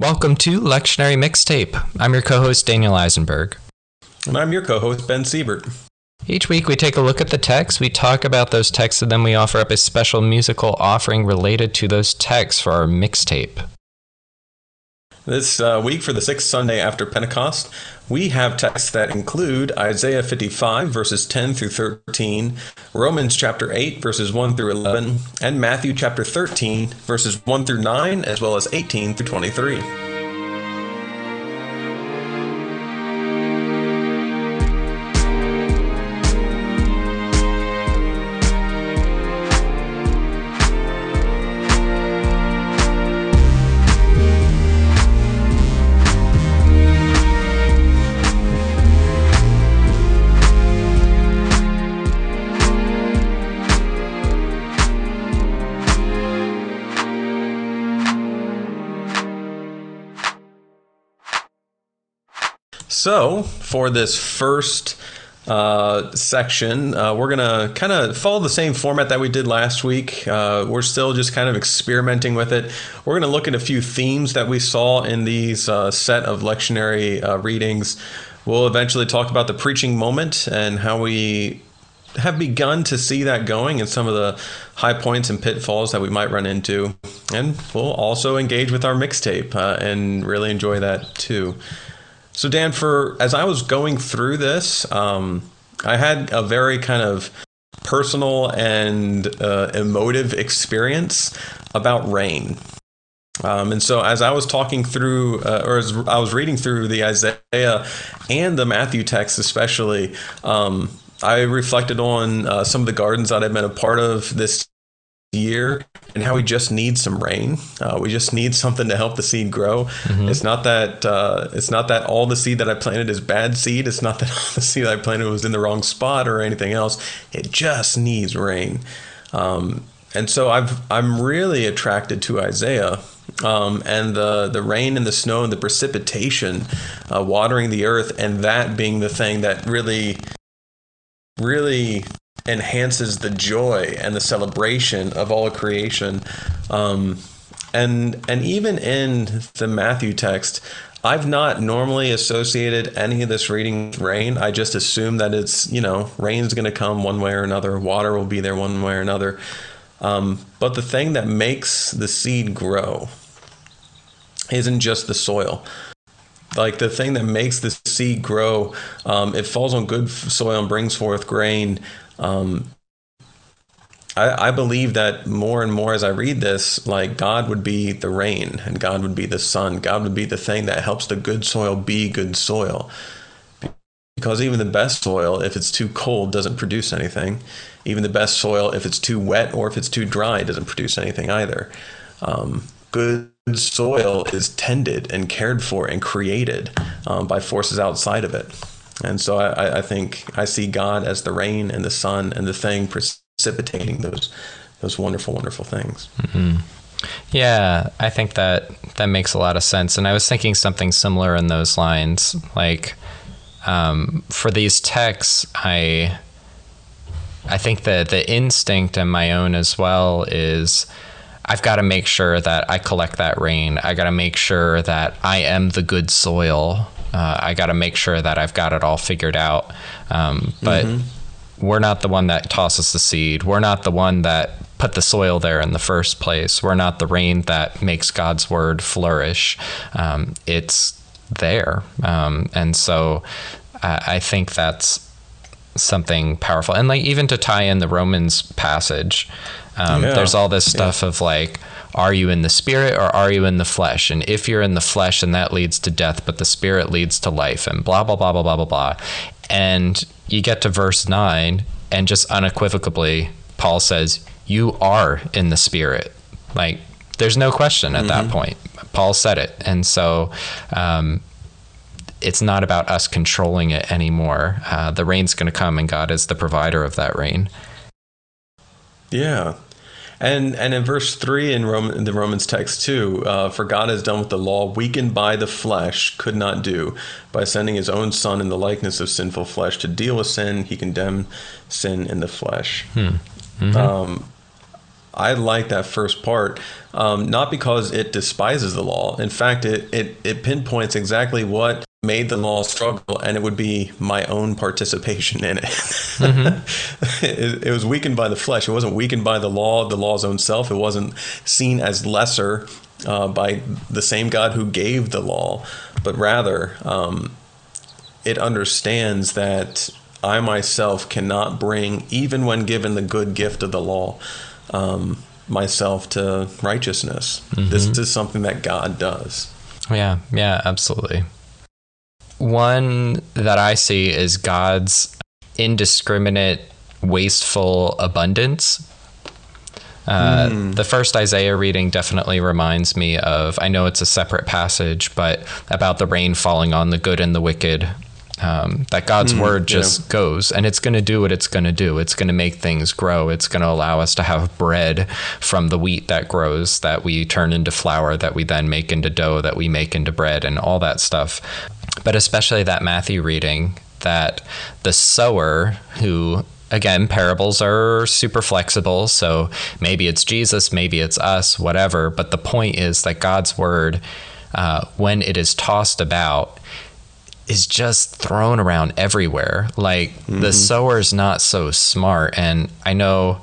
Welcome to Lectionary Mixtape. I'm your co host, Daniel Eisenberg. And I'm your co host, Ben Siebert. Each week, we take a look at the text, we talk about those texts, and then we offer up a special musical offering related to those texts for our mixtape. This uh, week, for the sixth Sunday after Pentecost, we have texts that include Isaiah 55, verses 10 through 13, Romans chapter 8, verses 1 through 11, and Matthew chapter 13, verses 1 through 9, as well as 18 through 23. So, for this first uh, section, uh, we're going to kind of follow the same format that we did last week. Uh, we're still just kind of experimenting with it. We're going to look at a few themes that we saw in these uh, set of lectionary uh, readings. We'll eventually talk about the preaching moment and how we have begun to see that going and some of the high points and pitfalls that we might run into. And we'll also engage with our mixtape uh, and really enjoy that too. So, Dan, for as I was going through this, um, I had a very kind of personal and uh, emotive experience about rain. Um, and so, as I was talking through, uh, or as I was reading through the Isaiah and the Matthew text, especially, um, I reflected on uh, some of the gardens that I've been a part of this year and how we just need some rain. Uh, we just need something to help the seed grow. Mm-hmm. It's not that uh, it's not that all the seed that I planted is bad seed. It's not that all the seed I planted was in the wrong spot or anything else. It just needs rain. Um, and so I've I'm really attracted to Isaiah. Um, and the the rain and the snow and the precipitation, uh, watering the earth, and that being the thing that really, really enhances the joy and the celebration of all creation. Um, and and even in the Matthew text, I've not normally associated any of this reading with rain. I just assume that it's you know rain's going to come one way or another, water will be there one way or another. Um, but the thing that makes the seed grow isn't just the soil like the thing that makes the seed grow um, it falls on good soil and brings forth grain um, I, I believe that more and more as I read this, like God would be the rain and God would be the sun. God would be the thing that helps the good soil be good soil. Because even the best soil, if it's too cold, doesn't produce anything. Even the best soil, if it's too wet or if it's too dry, doesn't produce anything either. Um, good soil is tended and cared for and created um, by forces outside of it. And so I, I think I see God as the rain and the sun and the thing precipitating those those wonderful, wonderful things. Mm-hmm. Yeah, I think that that makes a lot of sense. And I was thinking something similar in those lines. Like um, for these texts, I I think that the instinct and my own as well is I've got to make sure that I collect that rain. I got to make sure that I am the good soil uh, I got to make sure that I've got it all figured out. Um, but mm-hmm. we're not the one that tosses the seed. We're not the one that put the soil there in the first place. We're not the rain that makes God's word flourish. Um, it's there. Um, and so I, I think that's something powerful. And like even to tie in the Romans passage, um, yeah. there's all this stuff yeah. of like, are you in the spirit or are you in the flesh? And if you're in the flesh, and that leads to death, but the spirit leads to life, and blah, blah, blah, blah, blah, blah, blah. And you get to verse nine, and just unequivocally, Paul says, You are in the spirit. Like, there's no question at mm-hmm. that point. Paul said it. And so, um, it's not about us controlling it anymore. Uh, the rain's going to come, and God is the provider of that rain. Yeah, and and in verse three in, Roman, in the Romans text too, uh, for God has done what the law, weakened by the flesh, could not do. By sending His own Son in the likeness of sinful flesh to deal with sin, He condemned sin in the flesh. Hmm. Mm-hmm. Um, I like that first part, um, not because it despises the law. In fact, it, it, it pinpoints exactly what made the law struggle, and it would be my own participation in it. Mm-hmm. it. it. was weakened by the flesh. It wasn't weakened by the law, the law's own self. It wasn't seen as lesser uh, by the same God who gave the law, but rather um, it understands that I myself cannot bring, even when given the good gift of the law, um, myself to righteousness. Mm-hmm. This is something that God does. Yeah, yeah, absolutely. One that I see is God's indiscriminate, wasteful abundance. Uh, mm. The first Isaiah reading definitely reminds me of, I know it's a separate passage, but about the rain falling on the good and the wicked um, that God's mm, word just yeah. goes and it's going to do what it's going to do. It's going to make things grow. It's going to allow us to have bread from the wheat that grows, that we turn into flour, that we then make into dough, that we make into bread, and all that stuff. But especially that Matthew reading, that the sower who again, parables are super flexible. So maybe it's Jesus, maybe it's us, whatever. But the point is that God's word, uh, when it is tossed about, is just thrown around everywhere. Like mm-hmm. the sower's not so smart. And I know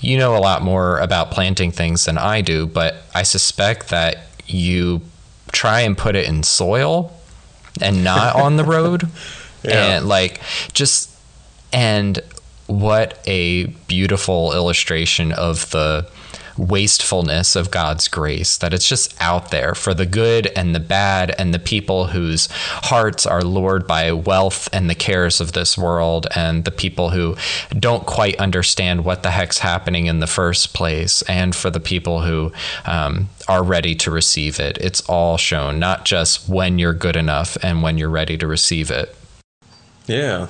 you know a lot more about planting things than I do, but I suspect that you try and put it in soil and not on the road. Yeah. And like just and what a beautiful illustration of the wastefulness of God's grace, that it's just out there for the good and the bad and the people whose hearts are lured by wealth and the cares of this world and the people who don't quite understand what the heck's happening in the first place and for the people who um, are ready to receive it. It's all shown, not just when you're good enough and when you're ready to receive it. Yeah,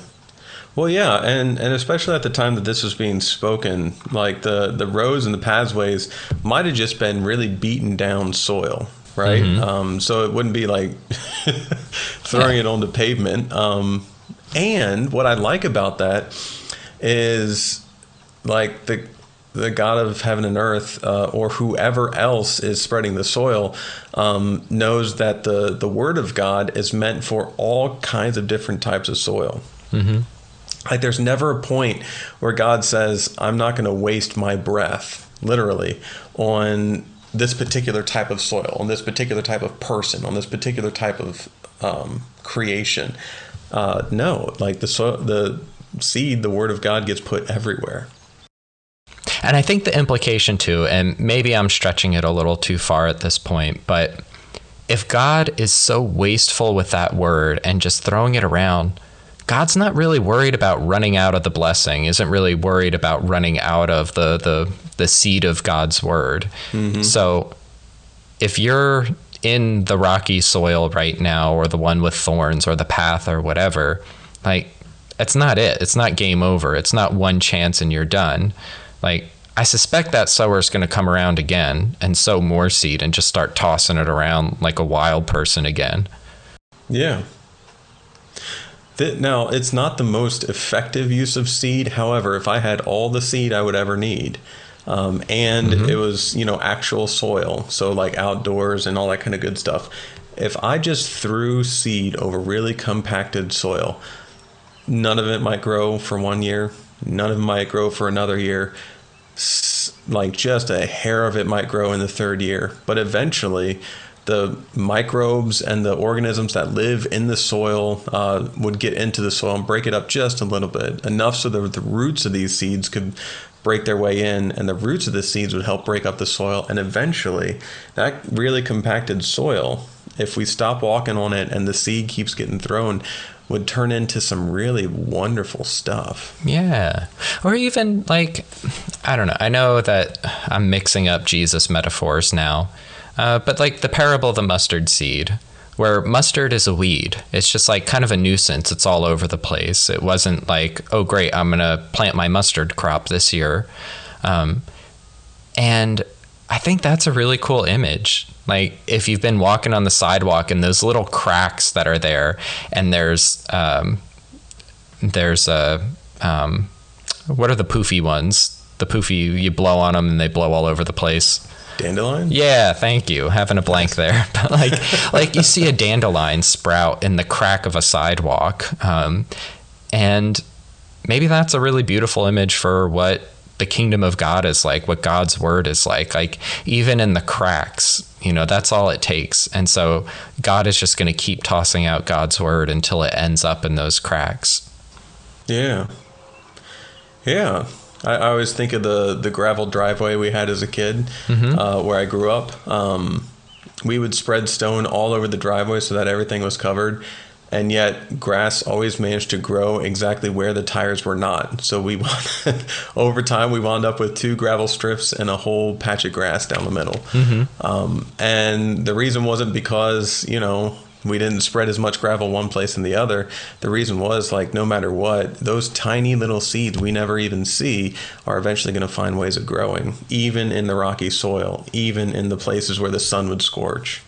well, yeah, and and especially at the time that this was being spoken, like the the roads and the pathways might have just been really beaten down soil, right? Mm-hmm. Um, so it wouldn't be like throwing it on the pavement. Um, and what I like about that is like the the God of heaven and earth, uh, or whoever else is spreading the soil, um, knows that the the word of God is meant for all kinds of different types of soil. Mm-hmm. Like there's never a point where God says, I'm not going to waste my breath, literally, on this particular type of soil, on this particular type of person, on this particular type of um, creation. Uh, no, like the so- the seed, the word of God gets put everywhere. And I think the implication too, and maybe I'm stretching it a little too far at this point, but if God is so wasteful with that word and just throwing it around, God's not really worried about running out of the blessing, isn't really worried about running out of the the the seed of God's word. Mm-hmm. So if you're in the rocky soil right now or the one with thorns or the path or whatever, like it's not it. It's not game over. It's not one chance and you're done. Like I suspect that sower is going to come around again and sow more seed and just start tossing it around like a wild person again. Yeah, now, it's not the most effective use of seed. However, if I had all the seed I would ever need, um, and mm-hmm. it was, you know, actual soil, so like outdoors and all that kind of good stuff, if I just threw seed over really compacted soil, none of it might grow for one year, none of it might grow for another year. Like just a hair of it might grow in the third year, but eventually, the microbes and the organisms that live in the soil uh, would get into the soil and break it up just a little bit, enough so that the roots of these seeds could break their way in, and the roots of the seeds would help break up the soil. And eventually, that really compacted soil, if we stop walking on it and the seed keeps getting thrown, would turn into some really wonderful stuff. Yeah. Or even like, I don't know. I know that I'm mixing up Jesus metaphors now uh, but like the parable of the mustard seed, where mustard is a weed. It's just like kind of a nuisance. It's all over the place. It wasn't like, oh, great, I'm going to plant my mustard crop this year. Um, and I think that's a really cool image. Like if you've been walking on the sidewalk and those little cracks that are there, and there's um, there's a um, what are the poofy ones? the poofy you blow on them and they blow all over the place. Dandelion? Yeah, thank you. Having a blank there, but like, like you see a dandelion sprout in the crack of a sidewalk, um, and maybe that's a really beautiful image for what the kingdom of God is like, what God's word is like. Like even in the cracks, you know, that's all it takes. And so God is just going to keep tossing out God's word until it ends up in those cracks. Yeah. Yeah. I, I always think of the the gravel driveway we had as a kid, mm-hmm. uh, where I grew up. Um, we would spread stone all over the driveway so that everything was covered, and yet grass always managed to grow exactly where the tires were not. So we, over time, we wound up with two gravel strips and a whole patch of grass down the middle. Mm-hmm. Um, and the reason wasn't because you know we didn't spread as much gravel one place than the other. The reason was like no matter what, those tiny little seeds we never even see are eventually going to find ways of growing, even in the rocky soil, even in the places where the sun would scorch.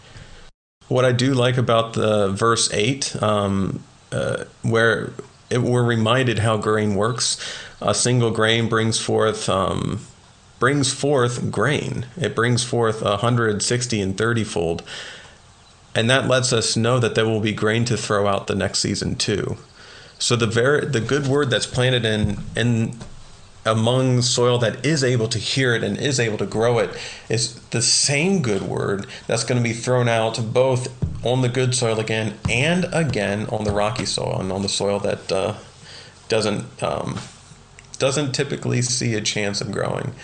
What I do like about the verse eight, um, uh, where it, we're reminded how grain works. A single grain brings forth. Um, brings forth grain. It brings forth a hundred, sixty, and thirty fold and that lets us know that there will be grain to throw out the next season too. So the very the good word that's planted in in among soil that is able to hear it and is able to grow it is the same good word that's going to be thrown out both on the good soil again and again on the rocky soil and on the soil that uh, doesn't um, doesn't typically see a chance of growing.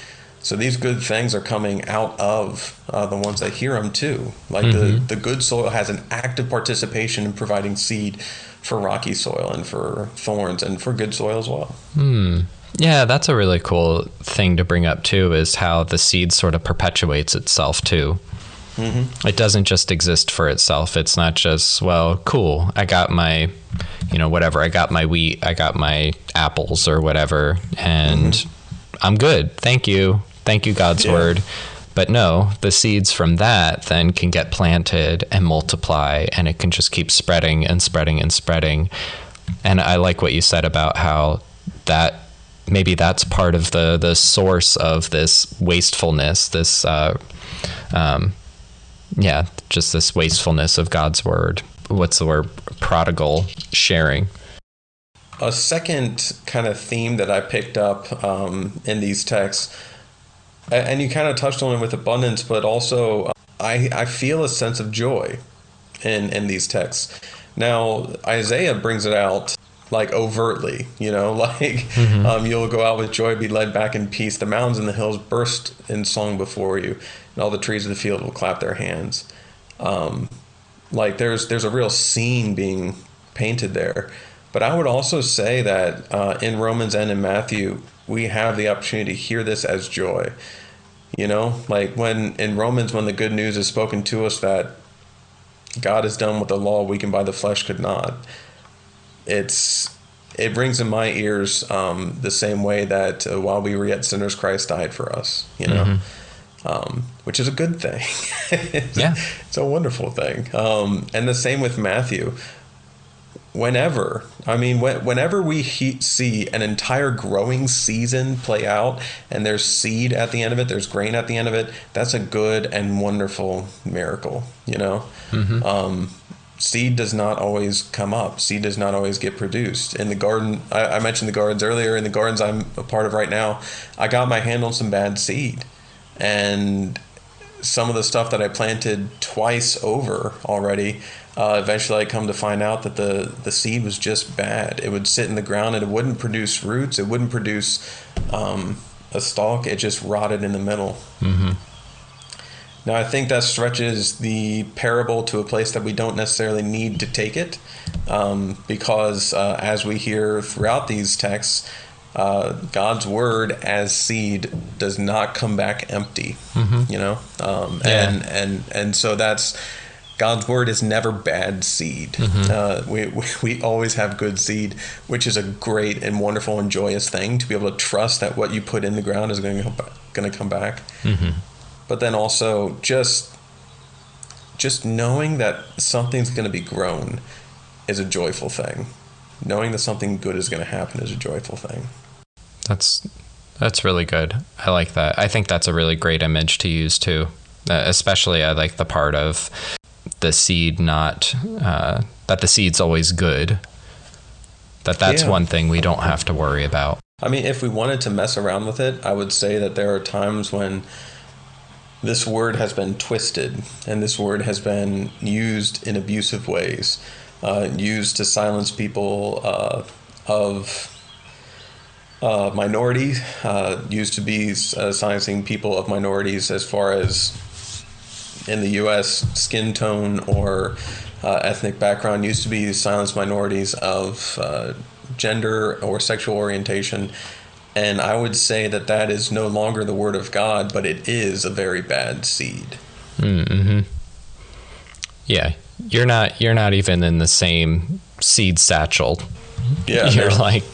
So these good things are coming out of uh, the ones that hear them too. Like mm-hmm. the, the good soil has an active participation in providing seed for rocky soil and for thorns and for good soil as well. Hmm. Yeah, that's a really cool thing to bring up too. Is how the seed sort of perpetuates itself too. Mm-hmm. It doesn't just exist for itself. It's not just well, cool. I got my, you know, whatever. I got my wheat. I got my apples or whatever, and mm-hmm. I'm good. Thank you. Thank you, God's yeah. word. But no, the seeds from that then can get planted and multiply, and it can just keep spreading and spreading and spreading. And I like what you said about how that maybe that's part of the the source of this wastefulness, this uh, um, yeah, just this wastefulness of God's word. What's the word? Prodigal sharing. A second kind of theme that I picked up um, in these texts and you kind of touched on it with abundance, but also I I feel a sense of joy in in these texts. Now Isaiah brings it out like overtly, you know, like mm-hmm. um, you'll go out with joy, be led back in peace. The mountains and the hills burst in song before you, and all the trees of the field will clap their hands. Um, like there's there's a real scene being painted there. But I would also say that uh, in Romans and in Matthew, we have the opportunity to hear this as joy. You know, like when in Romans, when the good news is spoken to us that God has done what the law weakened by the flesh could not, it's it rings in my ears um, the same way that uh, while we were yet sinners, Christ died for us. You know. Mm-hmm. Um, which is a good thing. it's, yeah, it's a wonderful thing. Um, and the same with Matthew whenever. I mean whenever we he- see an entire growing season play out and there's seed at the end of it there's grain at the end of it that's a good and wonderful miracle you know? Mm-hmm. um, seed does not always come up. Seed does not always get produced. In the garden I, I mentioned the gardens earlier. In the gardens i'm a part of right now i got my hand on some bad seed. And some of the stuff that i planted twice over already uh, eventually, I come to find out that the, the seed was just bad. It would sit in the ground and it wouldn't produce roots. It wouldn't produce um, a stalk. It just rotted in the middle. Mm-hmm. Now, I think that stretches the parable to a place that we don't necessarily need to take it, um, because uh, as we hear throughout these texts, uh, God's word as seed does not come back empty. Mm-hmm. You know, um, yeah. and and and so that's God's word is never bad seed. Mm-hmm. Uh, we, we, we always have good seed, which is a great and wonderful and joyous thing to be able to trust that what you put in the ground is going to going to come back. Mm-hmm. But then also just just knowing that something's going to be grown is a joyful thing. Knowing that something good is going to happen is a joyful thing. That's That's really good. I like that. I think that's a really great image to use too. Uh, especially, I like the part of the seed not uh, that the seed's always good. That that's Yeah. one thing we don't have to worry about. I mean, if we wanted to mess around with it, I would say that there are times when this word has been twisted and this word has been used in abusive ways, uh, used to silence people uh, of uh, minority, uh, used to be uh, silencing people of minorities as far as in the U.S. skin tone or uh, ethnic background used to be silenced minorities of uh, gender or sexual orientation. And I would say that that is no longer the word of God, but it is a very bad seed. Mm-hmm. Yeah, you're not you're not even in the same seed satchel. Yeah, you're no. like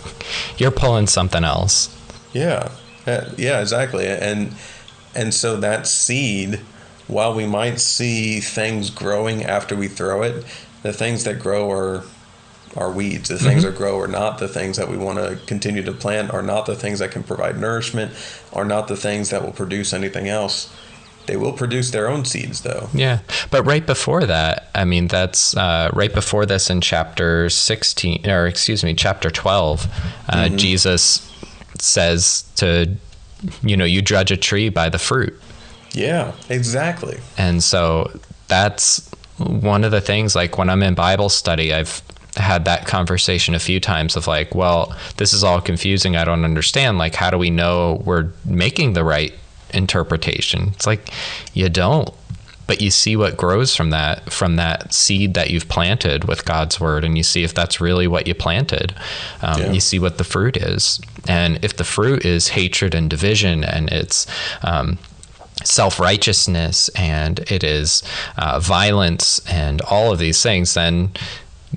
you're pulling something else. Yeah, Uh, yeah, exactly. And and so that seed, while we might see things growing after we throw it, the things that grow are are weeds. The things that grow are not the things that we want to continue to plant. Are not the things that can provide nourishment. Are not the things that will produce anything else. They will produce their own seeds, though. Yeah, but right before that, I mean, that's uh, right before this in chapter sixteen, or excuse me, chapter twelve. Uh, Jesus says to, you know, you judge a tree by the fruit. Yeah, exactly. And so that's one of the things like when I'm in Bible study, I've had that conversation a few times of like, well, this is all confusing. I don't understand. Like, how do we know we're making the right interpretation? It's like, you don't. But you see what grows from that, from that seed that you've planted with God's word, and you see if that's really what you planted. Um, Yeah. You see what the fruit is. And if the fruit is hatred and division, and it's, um, self righteousness and it is uh, violence and all of these things, then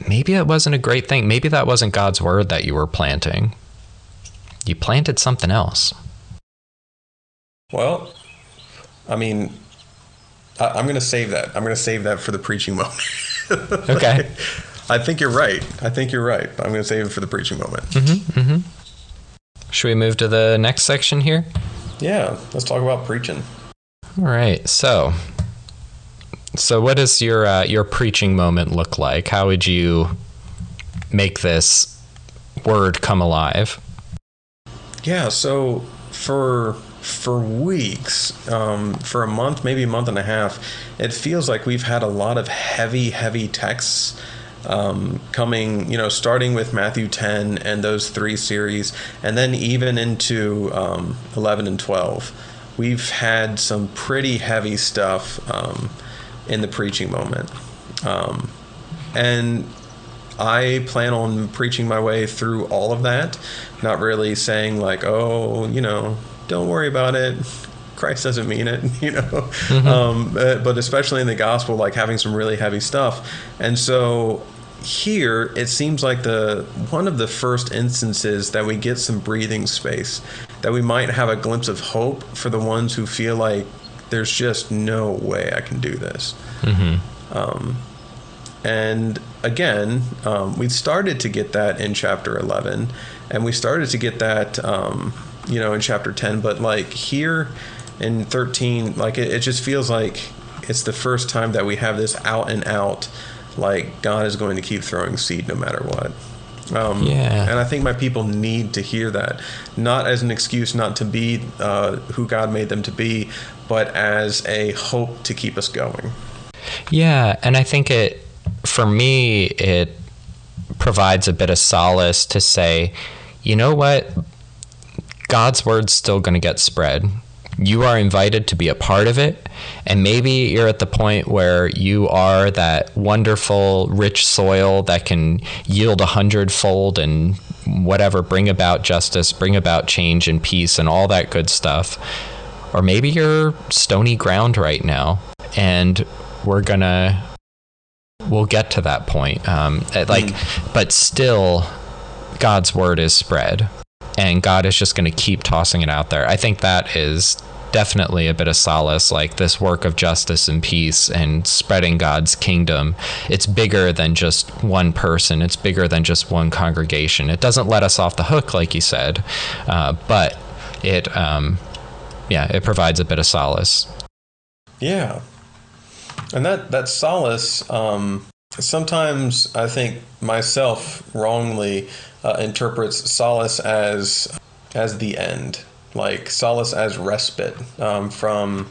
maybe it wasn't a great thing. Maybe that wasn't God's word that you were planting. You planted something else. Well, I mean, I, I'm going to save that. I'm going to save that for the preaching moment. Okay. I think you're right. I think you're right. I'm going to save it for the preaching moment. Mhm. Mhm. Should we move to the next section here? Yeah, let's talk about preaching. All right. So, so what does your uh, your preaching moment look like? How would you make this word come alive? Yeah, so for for weeks, um, for a month, maybe a month and a half, it feels like we've had a lot of heavy, heavy texts um, coming. You know, starting with Matthew ten and those three series, and then even into um, eleven and twelve. We've had some pretty heavy stuff um, in the preaching moment, um, and I plan on preaching my way through all of that, not really saying like, oh, you know, don't worry about it. Christ doesn't mean it, you know. Um, but, but especially in the gospel, like having some really heavy stuff. And so here, it seems like the one of the first instances that we get some breathing space, that we might have a glimpse of hope for the ones who feel like there's just no way I can do this. And again, um, we started to get that in chapter 11, and we started to get that, um, you know, in chapter 10. But like here in 13, like it, it just feels like it's the first time that we have this out and out, like God is going to keep throwing seed no matter what. Um, Yeah. And I think my people need to hear that, not as an excuse not to be uh, who God made them to be, but as a hope to keep us going. Yeah, and I think it for me it provides a bit of solace to say, you know what? God's word's still going to get spread. You are invited to be a part of it, and maybe you're at the point where you are that wonderful, rich soil that can yield a hundredfold and whatever, bring about justice, bring about change and peace, and all that good stuff. Or maybe you're stony ground right now, and we're gonna we'll get to that point. Um, like but still god's word is spread and god is just going to keep tossing it out there. I think that is definitely a bit of solace like this work of justice and peace and spreading god's kingdom it's bigger than just one person it's bigger than just one congregation it doesn't let us off the hook like you said uh, but it um, yeah it provides a bit of solace. Yeah, and that that solace. Um, sometimes I think myself wrongly uh, interprets solace as as the end, like solace as respite um, from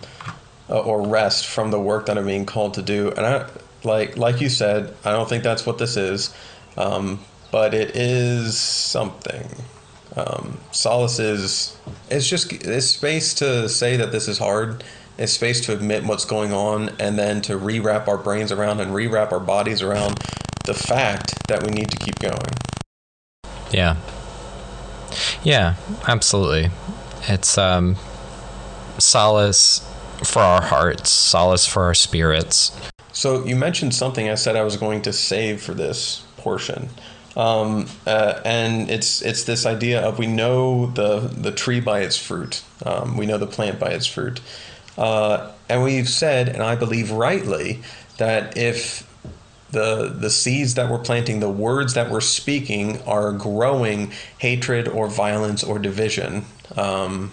uh, or rest from the work that I'm being called to do. And I like like you said, I don't think that's what this is, um, but it is something. Um, solace is it's just it's space to say that this is hard. It's space to admit what's going on and then to rewrap our brains around and rewrap our bodies around the fact that we need to keep going. Yeah. Yeah, absolutely. It's um, solace for our hearts, solace for our spirits. So you mentioned something I said I was going to save for this portion. Um, uh, and it's it's this idea of we know the the tree by its fruit. Um, we know the plant by its fruit. Uh, and we've said, and I believe rightly, that if the the seeds that we're planting, the words that we're speaking, are growing hatred or violence or division, um,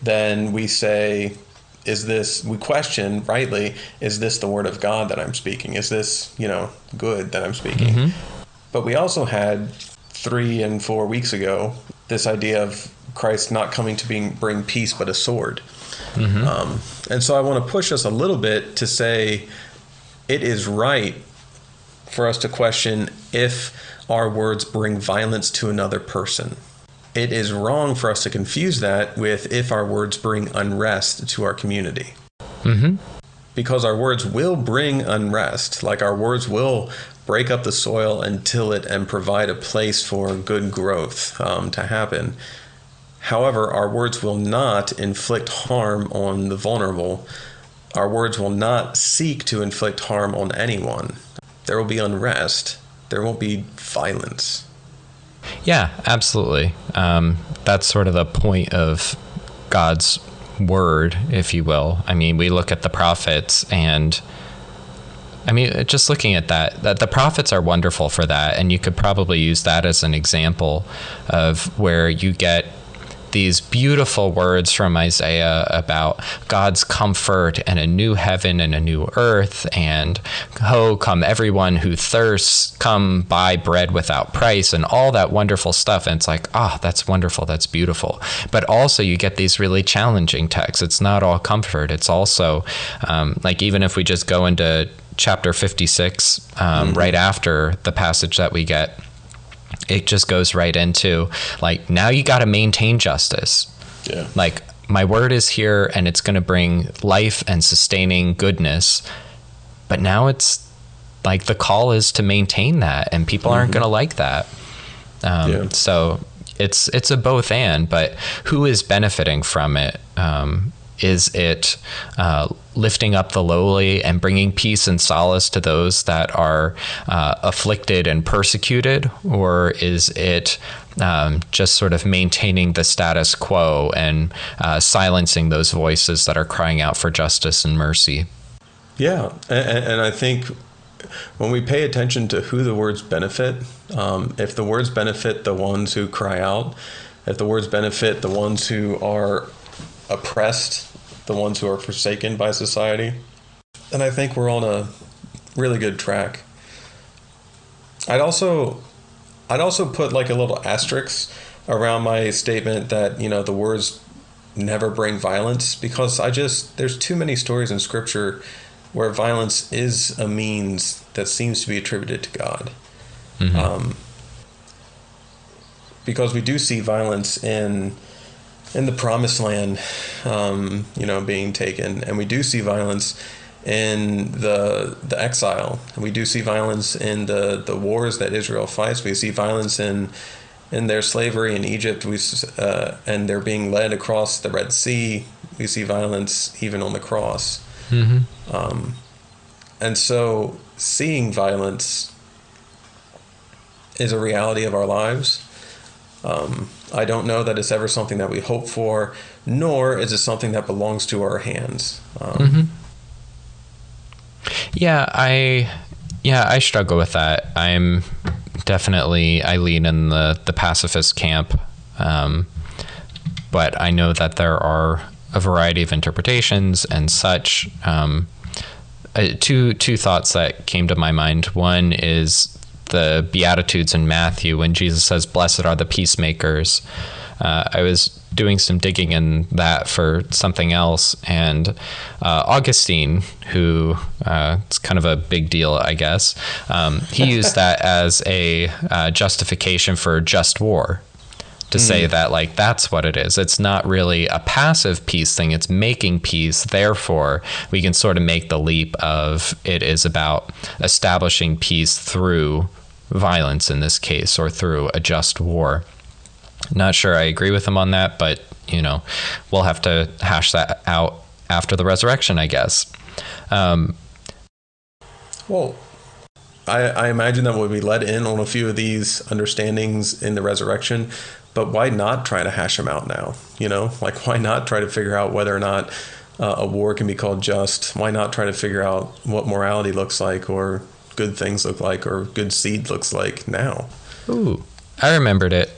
then we say, is this? We question rightly, is this the word of God that I'm speaking? Is this you know good that I'm speaking? Mm-hmm. But we also had three and four weeks ago this idea of Christ not coming to being, bring peace but a sword. Mm-hmm. Um, and so I want to push us a little bit to say it is right for us to question if our words bring violence to another person. It is wrong for us to confuse that with if our words bring unrest to our community. Mm-hmm. Because our words will bring unrest, like our words will break up the soil and till it and provide a place for good growth um, to happen. However, our words will not inflict harm on the vulnerable. Our words will not seek to inflict harm on anyone. There will be unrest. There won't be violence. Yeah, absolutely. Um, that's sort of the point of God's word, if you will. I mean, we look at the prophets and I mean, just looking at that, that the prophets are wonderful for that, and you could probably use that as an example of where you get these beautiful words from Isaiah about God's comfort and a new heaven and a new earth. And oh, come everyone who thirsts, come buy bread without price, and all that wonderful stuff. And it's like, ah, oh, that's wonderful, that's beautiful. But also, you get these really challenging texts. It's not all comfort, it's also um, like, even if we just go into chapter 56, um, mm-hmm. right after the passage that we get it just goes right into like now you got to maintain justice. Yeah. Like my word is here and it's going to bring life and sustaining goodness. But now it's like the call is to maintain that and people aren't mm-hmm. going to like that. Um, yeah. So it's it's a both and, but who is benefiting from it? Um, is it uh, lifting up the lowly and bringing peace and solace to those that are uh, afflicted and persecuted? Or is it um, just sort of maintaining the status quo and uh, silencing those voices that are crying out for justice and mercy? Yeah. And, and I think when we pay attention to who the words benefit, um, if the words benefit the ones who cry out, if the words benefit the ones who are oppressed the ones who are forsaken by society. And I think we're on a really good track. I'd also I'd also put like a little asterisk around my statement that, you know, the words never bring violence because I just there's too many stories in scripture where violence is a means that seems to be attributed to God. Mm-hmm. Um, because we do see violence in in the promised land, um, you know, being taken, and we do see violence in the the exile. We do see violence in the the wars that Israel fights. We see violence in in their slavery in Egypt. We uh, and they're being led across the Red Sea. We see violence even on the cross. Mm-hmm. Um, and so, seeing violence is a reality of our lives. Um, I don't know that it's ever something that we hope for, nor is it something that belongs to our hands. Um, mm-hmm. Yeah, I yeah I struggle with that. I'm definitely I lean in the the pacifist camp. Um, but I know that there are a variety of interpretations and such. Um, uh, two two thoughts that came to my mind. One is the Beatitudes in Matthew when Jesus says, "Blessed are the peacemakers." Uh, I was doing some digging in that for something else, and uh, Augustine, who uh, it's kind of a big deal, I guess, um, he used that as a uh, justification for just war to mm. say that like that's what it is. It's not really a passive peace thing. It's making peace. Therefore, we can sort of make the leap of it is about establishing peace through violence in this case or through a just war. Not sure I agree with him on that, but you know, we'll have to hash that out after the resurrection, I guess. Um, well, I, I imagine that we'll be let in on a few of these understandings in the resurrection, but why not try to hash them out now? You know, like why not try to figure out whether or not uh, a war can be called just? Why not try to figure out what morality looks like or good things look like or good seed looks like now? Ooh, I remembered it.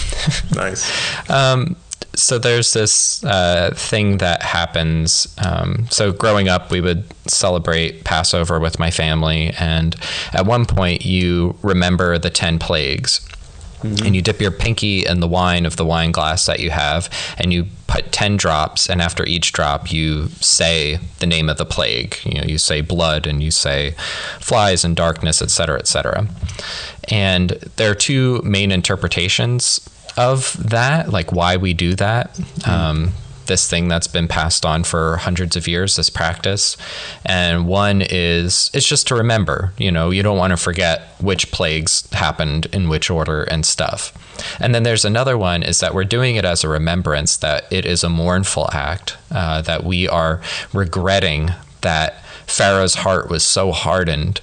nice. Um, so there's this uh, thing that happens. Um, so growing up, we would celebrate Passover with my family, and at one point, you remember the ten plagues. Mm-hmm. And you dip your pinky in the wine of the wine glass that you have, and you put 10 drops. And after each drop, you say the name of the plague. You know, you say blood and you say flies and darkness, etc., etc. And there are two main interpretations of that, like why we do that. Mm. Um, this thing that's been passed on for hundreds of years, this practice. And one is it's just to remember, you know, you don't want to forget which plagues happened in which order and stuff. And then there's another one is that we're doing it as a remembrance that it is a mournful act, uh, that we are regretting that Pharaoh's heart was so hardened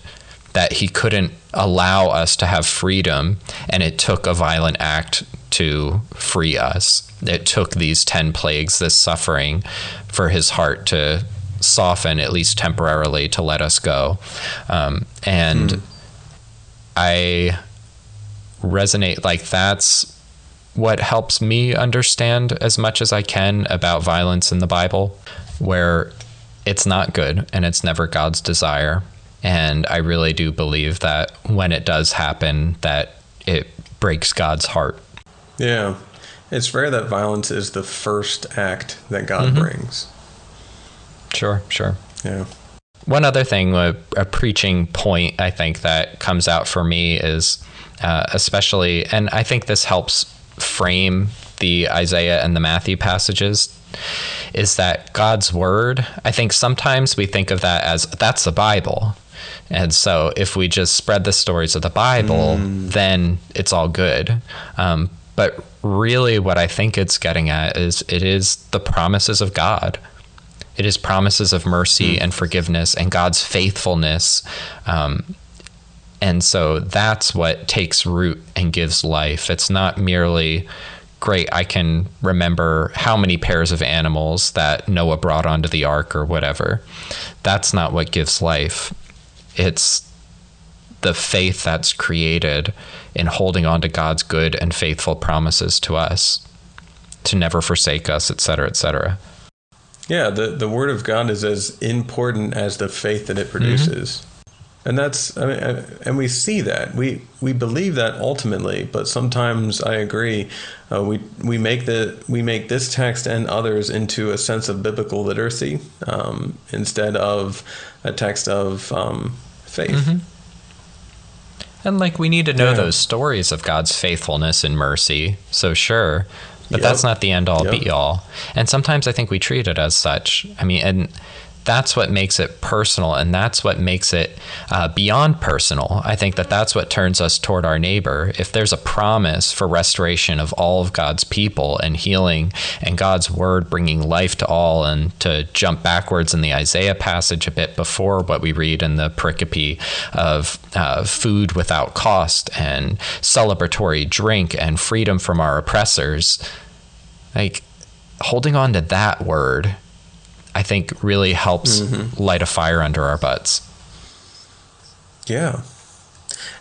that he couldn't allow us to have freedom, and it took a violent act to free us. It took these 10 plagues, this suffering, for his heart to soften, at least temporarily, to let us go. Um, and mm. I resonate like that's what helps me understand as much as I can about violence in the Bible, where it's not good and it's never God's desire. And I really do believe that when it does happen, that it breaks God's heart. Yeah. It's rare that violence is the first act that God mm-hmm. brings. Sure, sure. Yeah. One other thing, a, a, preaching point I think that comes out for me is uh, especially, and I think this helps frame the Isaiah and the Matthew passages, is that God's word. I think sometimes we think of that as that's the Bible. And so if we just spread the stories of the Bible, mm. then it's all good. Um, but really, what I think it's getting at is it is the promises of God. It is promises of mercy mm. and forgiveness and God's faithfulness. Um, and so that's what takes root and gives life. It's not merely great, I can remember how many pairs of animals that Noah brought onto the ark or whatever. That's not what gives life it's the faith that's created in holding on to God's good and faithful promises to us to never forsake us, etc., etc. Yeah, the, the word of God is as important as the faith that it produces. Mm-hmm. And that's, I mean, and we see that we we believe that ultimately, but sometimes I agree, uh, we we make the we make this text and others into a sense of biblical literacy um, instead of a text of um, faith. Mm-hmm. And like we need to know yeah. those stories of God's faithfulness and mercy. So sure, but yep. that's not the end all yep. be all. And sometimes I think we treat it as such. I mean, and that's what makes it personal and that's what makes it uh, beyond personal. I think that that's what turns us toward our neighbor. If there's a promise for restoration of all of God's people and healing and God's word bringing life to all, and to jump backwards in the Isaiah passage a bit before what we read in the pericope of uh, food without cost and celebratory drink and freedom from our oppressors, like holding on to that word I think really helps mm-hmm. light a fire under our butts. Yeah.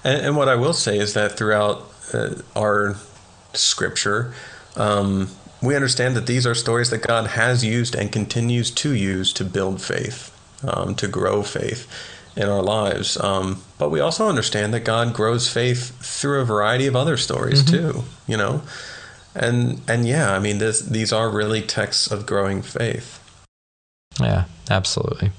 And, and what I will say is that throughout uh, our scripture, um, we understand that these are stories that God has used and continues to use to build faith, um, to grow faith in our lives. Um, but we also understand that God grows faith through a variety of other stories mm-hmm. too. You know, and and yeah, I mean, this these are really texts of growing faith. Yeah, absolutely.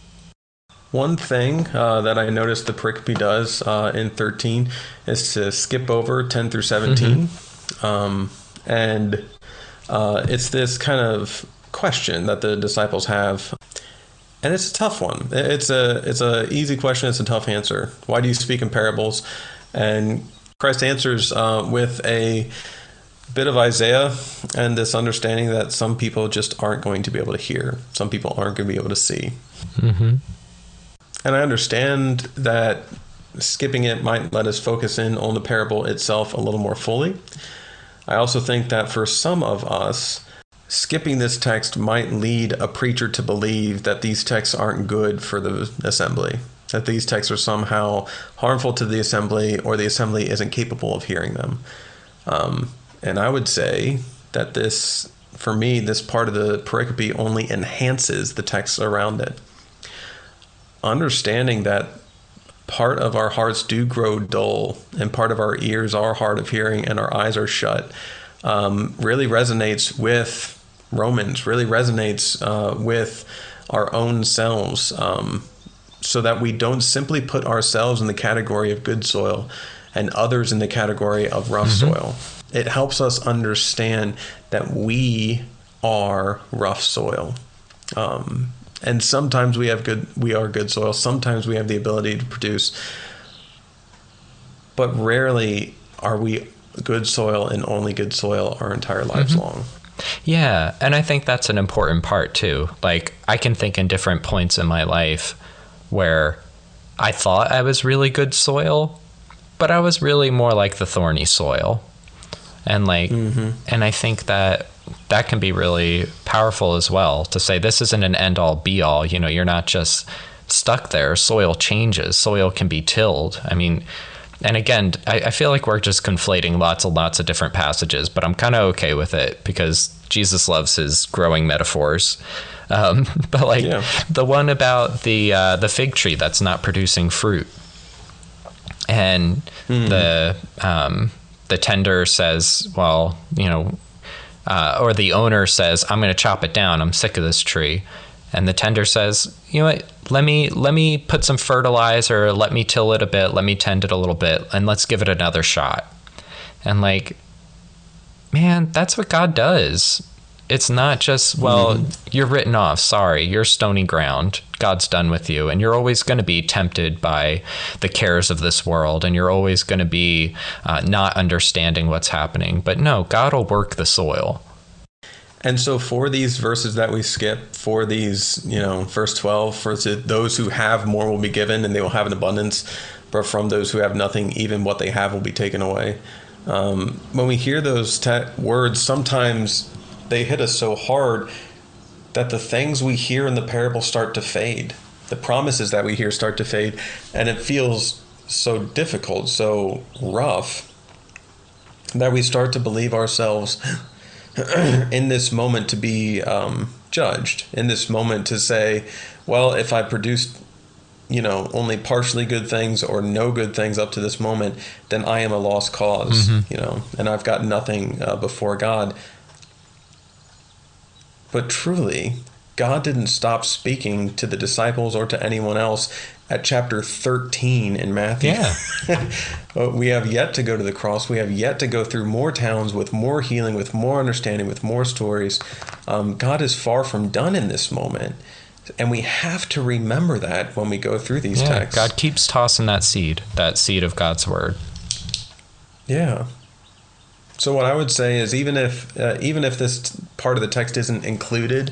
One thing uh, that I noticed the pericope does uh, in 13 is to skip over 10 through 17. Mm-hmm. Um, and uh, it's this kind of question that the disciples have. And it's a tough one. It's a it's a easy question. It's a tough answer. Why do you speak in parables? And Christ answers uh, with a bit of Isaiah and this understanding that some people just aren't going to be able to hear, some people aren't going to be able to see. Mm-hmm. And I understand that skipping it might let us focus in on the parable itself a little more fully. I also think that for some of us, skipping this text might lead a preacher to believe that these texts aren't good for the assembly, that these texts are somehow harmful to the assembly or the assembly isn't capable of hearing them. Um, and I would say that this, for me, this part of the pericope only enhances the text around it. Understanding that part of our hearts do grow dull and part of our ears are hard of hearing and our eyes are shut um, really resonates with Romans, really resonates uh, with our own selves. Um, so that we don't simply put ourselves in the category of good soil and others in the category of rough mm-hmm. soil it helps us understand that we are rough soil. Um, and sometimes we have good we are good soil sometimes we have the ability to produce but rarely are we good soil and only good soil our entire lives mm-hmm. long yeah and i think that's an important part too like i can think in different points in my life where i thought i was really good soil but i was really more like the thorny soil and like mm-hmm. and i think that that can be really powerful as well to say this isn't an end all be all you know you're not just stuck there soil changes soil can be tilled i mean and again I, I feel like we're just conflating lots and lots of different passages but i'm kind of okay with it because jesus loves his growing metaphors um, but like yeah. the one about the uh, the fig tree that's not producing fruit and mm. the um, the tender says, well, you know, uh, or the owner says, I'm going to chop it down. I'm sick of this tree. And the tender says, you know what? Let me let me put some fertilizer. Let me till it a bit. Let me tend it a little bit, and let's give it another shot. And like, man, that's what God does it's not just well mm you're written off sorry you're stony ground god's done with you and you're always going to be tempted by the cares of this world and you're always going to be uh, not understanding what's happening. But no god will work the soil. And so for these verses that we skip for these you know verse 12 for those who have more will be given and they will have an abundance but from those who have nothing even what they have will be taken away. Um, when we hear those te- words sometimes they hit us so hard that the things we hear in the parable start to fade. The promises that we hear start to fade, and it feels so difficult, so rough, that we start to believe ourselves in this moment to be um, judged, in this moment to say, well, if I produced you know only partially good things or no good things up to this moment then i am a lost because mm-hmm. you know and i've got nothing uh, before god but truly, God didn't stop speaking to the disciples or to anyone else at chapter 13 in Matthew. Yeah. we have yet to go to the cross. We have yet to go through more towns with more healing, with more understanding, with more stories. Um, God is far from done in this moment. And we have to remember that when we go through these yeah, texts. God keeps tossing that seed, that seed of God's word. Yeah. So what I would say is even if uh, even if this part of the text isn't included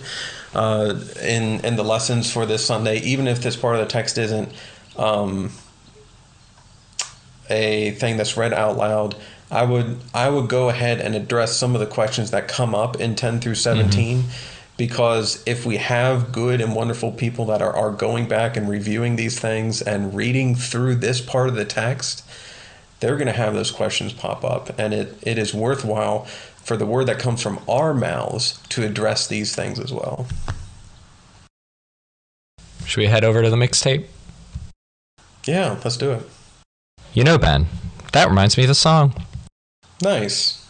uh, in in the lessons for this Sunday, even if this part of the text isn't um, a thing that's read out loud, I would I would go ahead and address some of the questions that come up in ten through 17 mm-hmm. Because if we have good and wonderful people that are, are going back and reviewing these things and reading through this part of the text, they're going to have those questions pop up. And it, it is worthwhile for the word that comes from our mouths to address these things as well. Should we head over to the mixtape? Yeah, let's do it. You know, Ben, that reminds me of the song. Nice.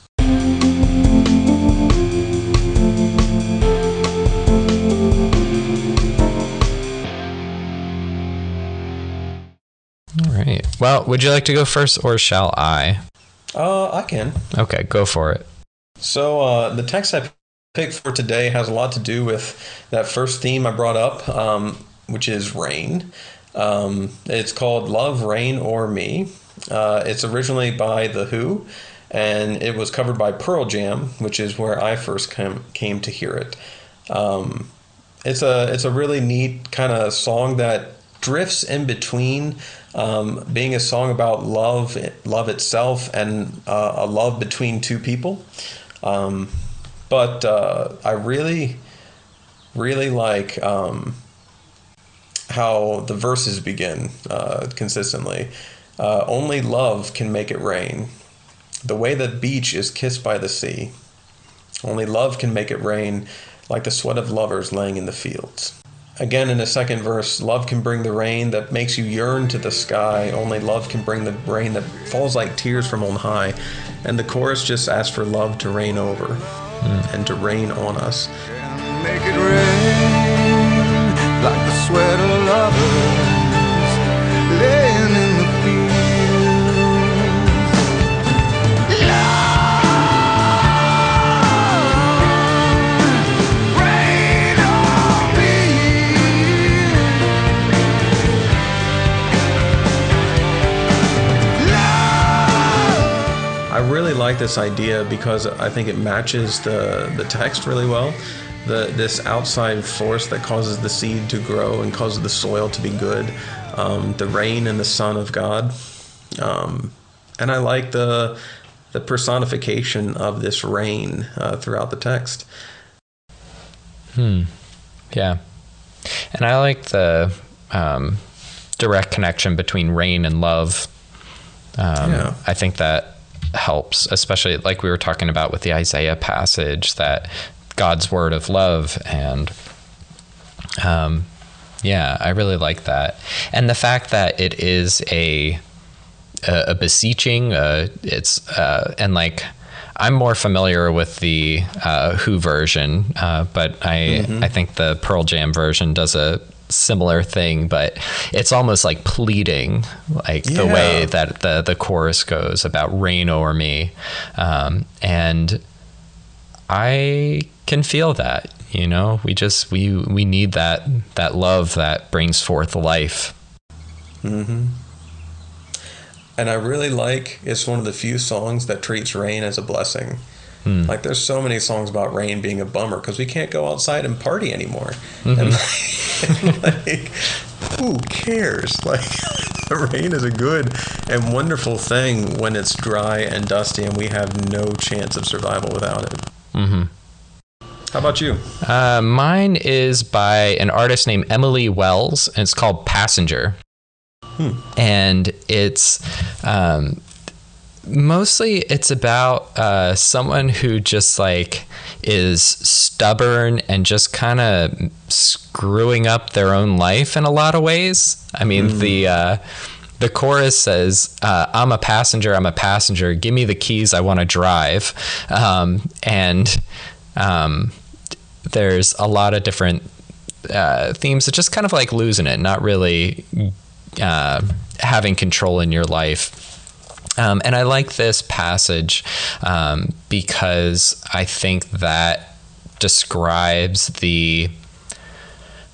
Well, would you like to go first or shall I? Uh, I can. Okay, go for it. So uh, the text I picked for today has a lot to do with that first theme I brought up, um, which is rain. Um, it's called Love, Reign o'er Me. Uh, it's originally by The Who, and it was covered by Pearl Jam, which is where I first came, came to hear it. Um, it's a it's a really neat kind of song that drifts in between um, being a song about love, love itself, and uh, a love between two people. Um, but uh, I really, really like um, how the verses begin uh, consistently. Uh, only love can make it rain. The way the beach is kissed by the sea. Only love can make it rain, like the sweat of lovers laying in the fields. Again, in the second verse, love can bring the rain that makes you yearn to the sky. Only love can bring the rain that falls like tears from on high. And the chorus just asks for love to reign over mm. and to rain on us. Really like this idea because I think it matches the, the text really well. The, this outside force that causes the seed to grow and causes the soil to be good, um, the rain and the sun of God. Um, and I like the, the personification of this rain uh, throughout the text. Hmm. Yeah. And I like the um, direct connection between rain and love. Um, yeah. I think that helps, especially like we were talking about with the Isaiah passage, that God's word of love and um, yeah, I really like that, and the fact that it is a a, a beseeching. Uh, it's uh, and like I'm more familiar with the uh, Who version, uh, but I mm-hmm. I think the Pearl Jam version does a similar thing, but it's almost like pleading, like yeah. the way that the the chorus goes about "Rain over me," um, and I can feel that. You know, we just we we need that that love that brings forth life. Mm-hmm. And I really like it's one of the few songs that treats rain as a blessing. Hmm. Like there's so many songs about rain being a bummer because we can't go outside and party anymore. Mm-hmm. And, like, like, who cares? Like the rain is a good and wonderful thing when it's dry and dusty and we have no chance of survival without it. Mm-hmm. How about you? Uh, mine is by an artist named Emily Wells, and it's called Passenger. Hmm. And it's um, mostly it's about uh, someone who just like is stubborn and just kind of screwing up their own life in a lot of ways. I mean, mm. the uh, the chorus says, uh, "I'm a passenger. I'm a passenger. Give me the keys. I want to drive." Um, and um, there's a lot of different uh, themes. It's just kind of like losing it, not really uh, having control in your life um, and I like this passage um, because I think that describes the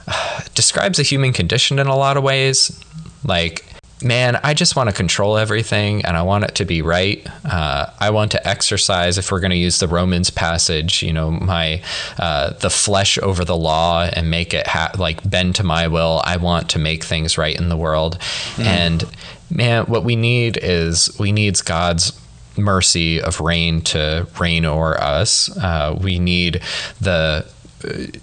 describes the human condition in a lot of ways. Like, man, I just want to control everything and I want it to be right. Uh, I want to exercise, if we're going to use the Romans passage, you know, my uh, the flesh over the law and make it ha- like bend to my will. I want to make things right in the world, mm. and man, what we need is we needs God's mercy of rain to rain over us. Uh, we need the uh,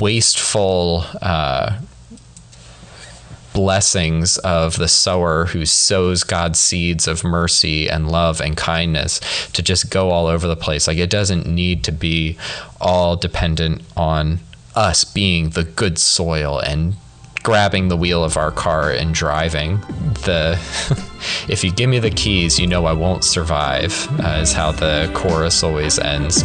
wasteful. Uh, blessings of the sower who sows God's seeds of mercy and love and kindness to just go all over the place. Like it doesn't need to be all dependent on us being the good soil and grabbing the wheel of our car and driving. The if you give me the keys, you know I won't survive, uh, is how the chorus always ends.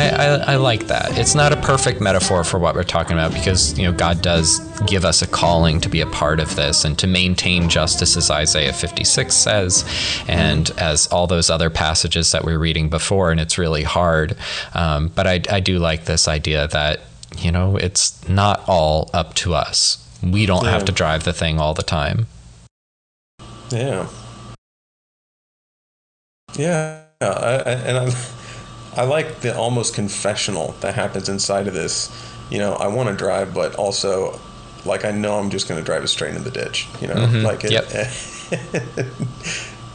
I, I, I, like that. It's not a perfect metaphor for what we're talking about because, you know, God does give us a calling to be a part of this and to maintain justice, as Isaiah 56 says, and as all those other passages that we we're reading before, and it's really hard. Um, but I, I do like this idea that, you know, it's not all up to us. We don't yeah. have to drive the thing all the time. Yeah. Yeah. I, I, and I'm. I like the almost confessional that happens inside of this. You know, I want to drive, but also, like, I know I'm just going to drive it straight into the ditch. You know, mm-hmm. like it. Yep.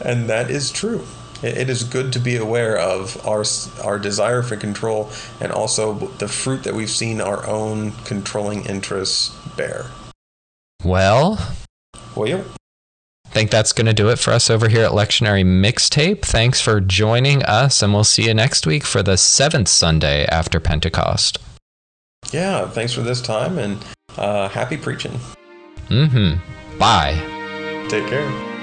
and that is true. It is good to be aware of our our desire for control and also the fruit that we've seen our own controlling interests bear. Well, well, think that's going to do it for us over here at Lectionary Mixtape. Thanks for joining us, and we'll see you next week for the seventh Sunday after Pentecost. Yeah, thanks for this time, and uh, happy preaching. Mm hmm. Bye. Take care.